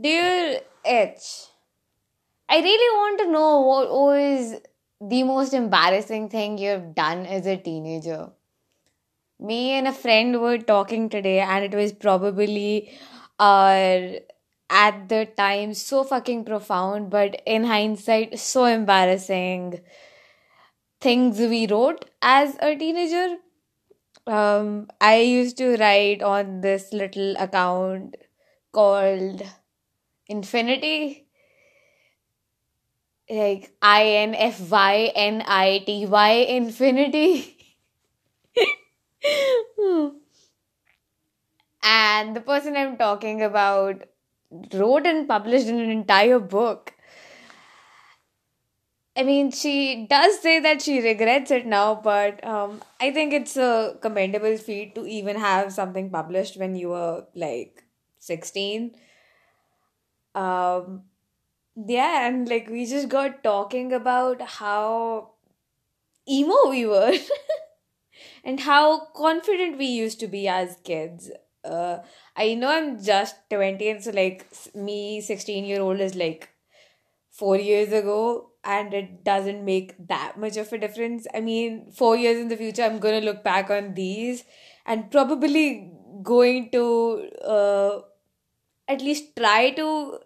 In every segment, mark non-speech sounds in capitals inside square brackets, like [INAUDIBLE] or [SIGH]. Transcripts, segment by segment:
Dear H, I really want to know what was the most embarrassing thing you've done as a teenager. Me and a friend were talking today, and it was probably our at the time so fucking profound, but in hindsight, so embarrassing things we wrote as a teenager. Um, I used to write on this little account called Infinity, like I N F Y N I T Y Infinity. [LAUGHS] and the person I'm talking about wrote and published an entire book. I mean, she does say that she regrets it now, but um, I think it's a commendable feat to even have something published when you were like 16. Um, yeah, and like we just got talking about how emo we were [LAUGHS] and how confident we used to be as kids. Uh, I know I'm just 20, and so like me, 16 year old, is like four years ago, and it doesn't make that much of a difference. I mean, four years in the future, I'm gonna look back on these and probably going to uh, at least try to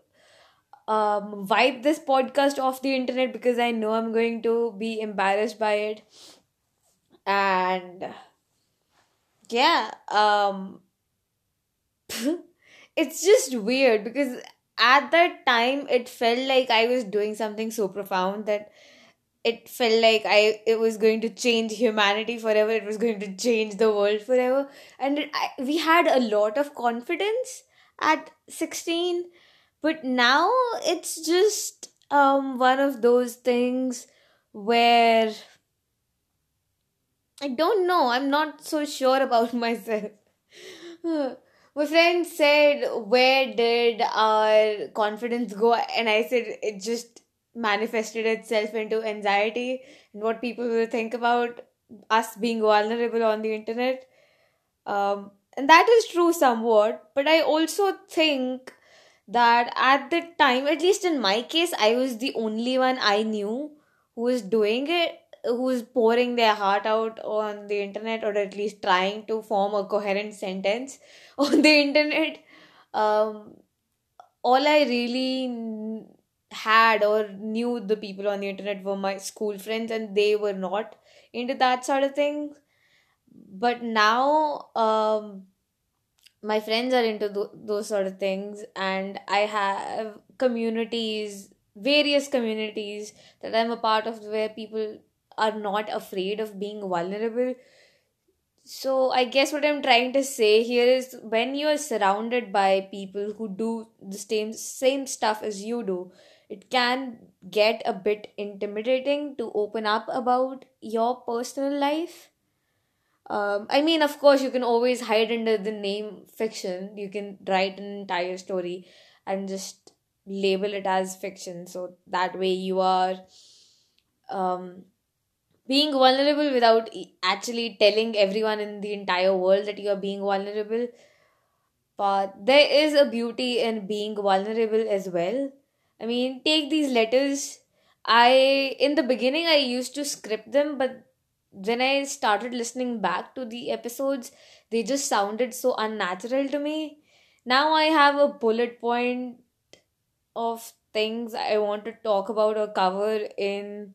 um, wipe this podcast off the internet because I know I'm going to be embarrassed by it. And yeah, um, [LAUGHS] it's just weird because at that time it felt like I was doing something so profound that it felt like I it was going to change humanity forever. It was going to change the world forever, and it, I, we had a lot of confidence at sixteen. But now it's just um one of those things where I don't know. I'm not so sure about [LAUGHS] myself. My friend said, Where did our confidence go? And I said, It just manifested itself into anxiety and what people will think about us being vulnerable on the internet. Um, and that is true somewhat, but I also think that at the time, at least in my case, I was the only one I knew who was doing it, who was pouring their heart out on the internet, or at least trying to form a coherent sentence [LAUGHS] on the internet. Um, all I really had or knew the people on the internet were my school friends, and they were not into that sort of thing. But now, um, my friends are into th- those sort of things and i have communities various communities that i'm a part of where people are not afraid of being vulnerable. So i guess what i'm trying to say here is when you are surrounded by people who do the same same stuff as you do it can get a bit intimidating to open up about your personal life um, I mean, of course, you can always hide under the name fiction. You can write an entire story and just label it as fiction. So that way you are um, being vulnerable without actually telling everyone in the entire world that you are being vulnerable. But there is a beauty in being vulnerable as well. I mean, take these letters. I, in the beginning, I used to script them, but when I started listening back to the episodes, they just sounded so unnatural to me. Now I have a bullet point of things I want to talk about or cover in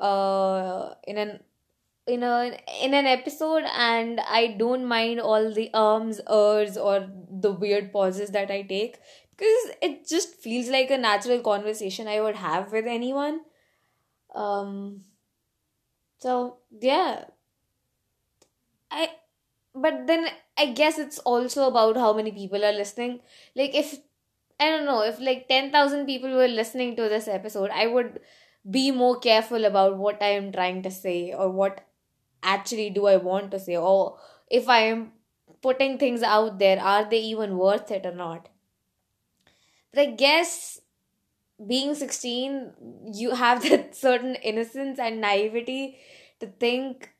uh in an in a in an episode and I don't mind all the ums, ers or the weird pauses that I take because it just feels like a natural conversation I would have with anyone. Um so yeah, I but then I guess it's also about how many people are listening. Like if I don't know, if like 10,000 people were listening to this episode, I would be more careful about what I am trying to say or what actually do I want to say or if I am putting things out there, are they even worth it or not? But I guess being 16, you have [LAUGHS] that certain innocence and naivety to think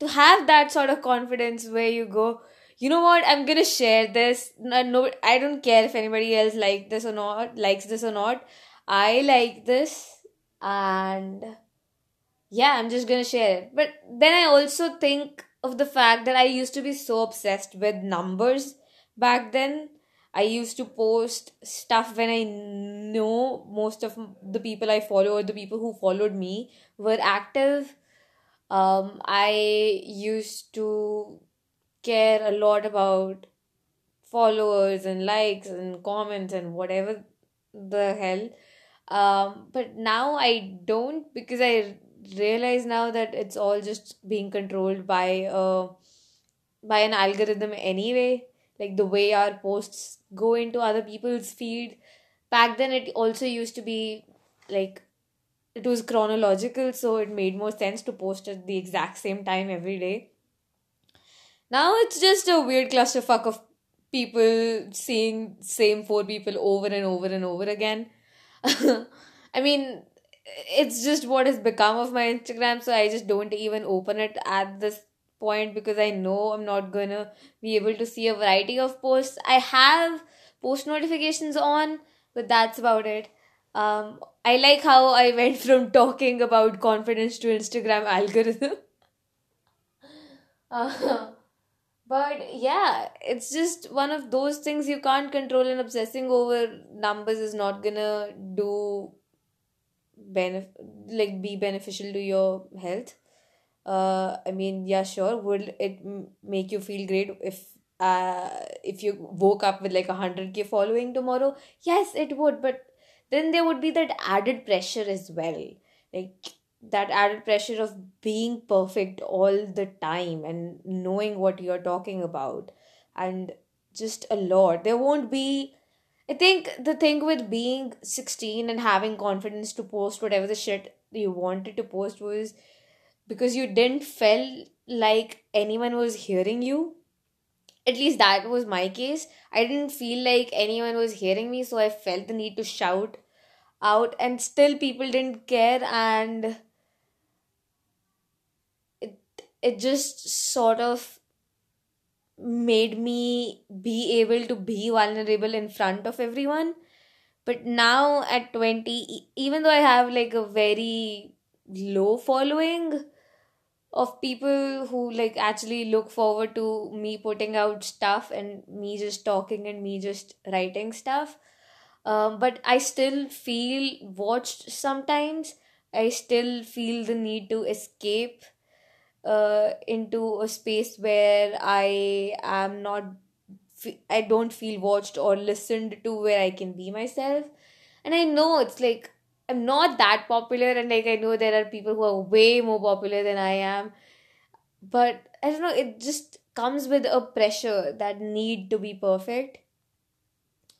to have that sort of confidence where you go you know what? I'm gonna share this. No, no, I don't care if anybody else like this or not, likes this or not. I like this, and yeah, I'm just gonna share it. But then I also think of the fact that I used to be so obsessed with numbers back then. I used to post stuff when I know most of the people I follow or the people who followed me were active. Um, I used to care a lot about followers and likes and comments and whatever the hell. Um, but now I don't because I realize now that it's all just being controlled by uh by an algorithm anyway like the way our posts go into other people's feed back then it also used to be like it was chronological so it made more sense to post at the exact same time every day now it's just a weird clusterfuck of people seeing same four people over and over and over again [LAUGHS] i mean it's just what has become of my instagram so i just don't even open it at this point because I know I'm not gonna be able to see a variety of posts. I have post notifications on, but that's about it. Um, I like how I went from talking about confidence to Instagram algorithm. [LAUGHS] uh, but yeah, it's just one of those things you can't control, and obsessing over numbers is not gonna do benef- like be beneficial to your health uh i mean yeah sure would it make you feel great if uh if you woke up with like a 100k following tomorrow yes it would but then there would be that added pressure as well. Like that added pressure of being perfect all the time and knowing what you're talking about and just a lot. There won't be i think the thing with being 16 and having confidence to post whatever the shit you wanted to post was because you didn't feel like anyone was hearing you at least that was my case. I didn't feel like anyone was hearing me so i felt the need to shout out and still people didn't care and it it just sort of made me be able to be vulnerable in front of everyone. But now at 20 even though i have like a very low following of people who like actually look forward to me putting out stuff and me just talking and me just writing stuff. Um, but i still feel watched sometimes. I still feel the need to escape uh, into a space where i am not i don't feel watched or listened to where i can be myself. And i know it's like I'm not that popular, and like I know there are people who are way more popular than I am, but I don't know, it just comes with a pressure that need to be perfect.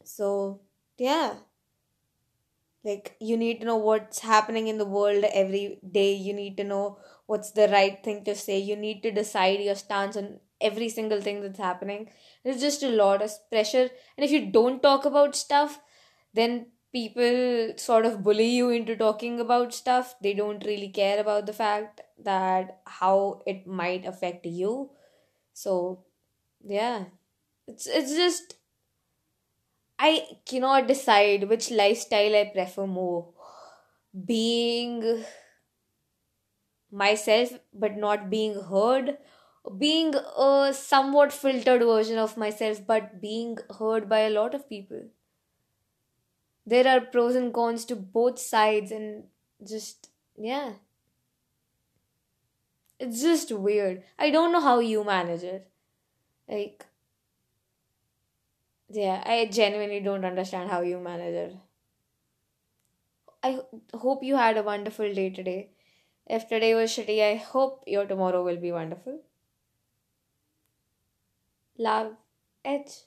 So, yeah. Like, you need to know what's happening in the world every day. You need to know what's the right thing to say. You need to decide your stance on every single thing that's happening. It's just a lot of pressure. And if you don't talk about stuff, then people sort of bully you into talking about stuff. They don't really care about the fact that how it might affect you. So yeah. It's it's just i cannot decide which lifestyle i prefer more. Being myself but not being heard. Being a somewhat filtered version of myself but being heard by a lot of people there are pros and cons to both sides and just yeah. It's just weird. I don't know how you manage it. Like yeah i genuinely don't understand how you manage it. I hope you had a wonderful day today. If today was shitty i hope your tomorrow will be wonderful. Love H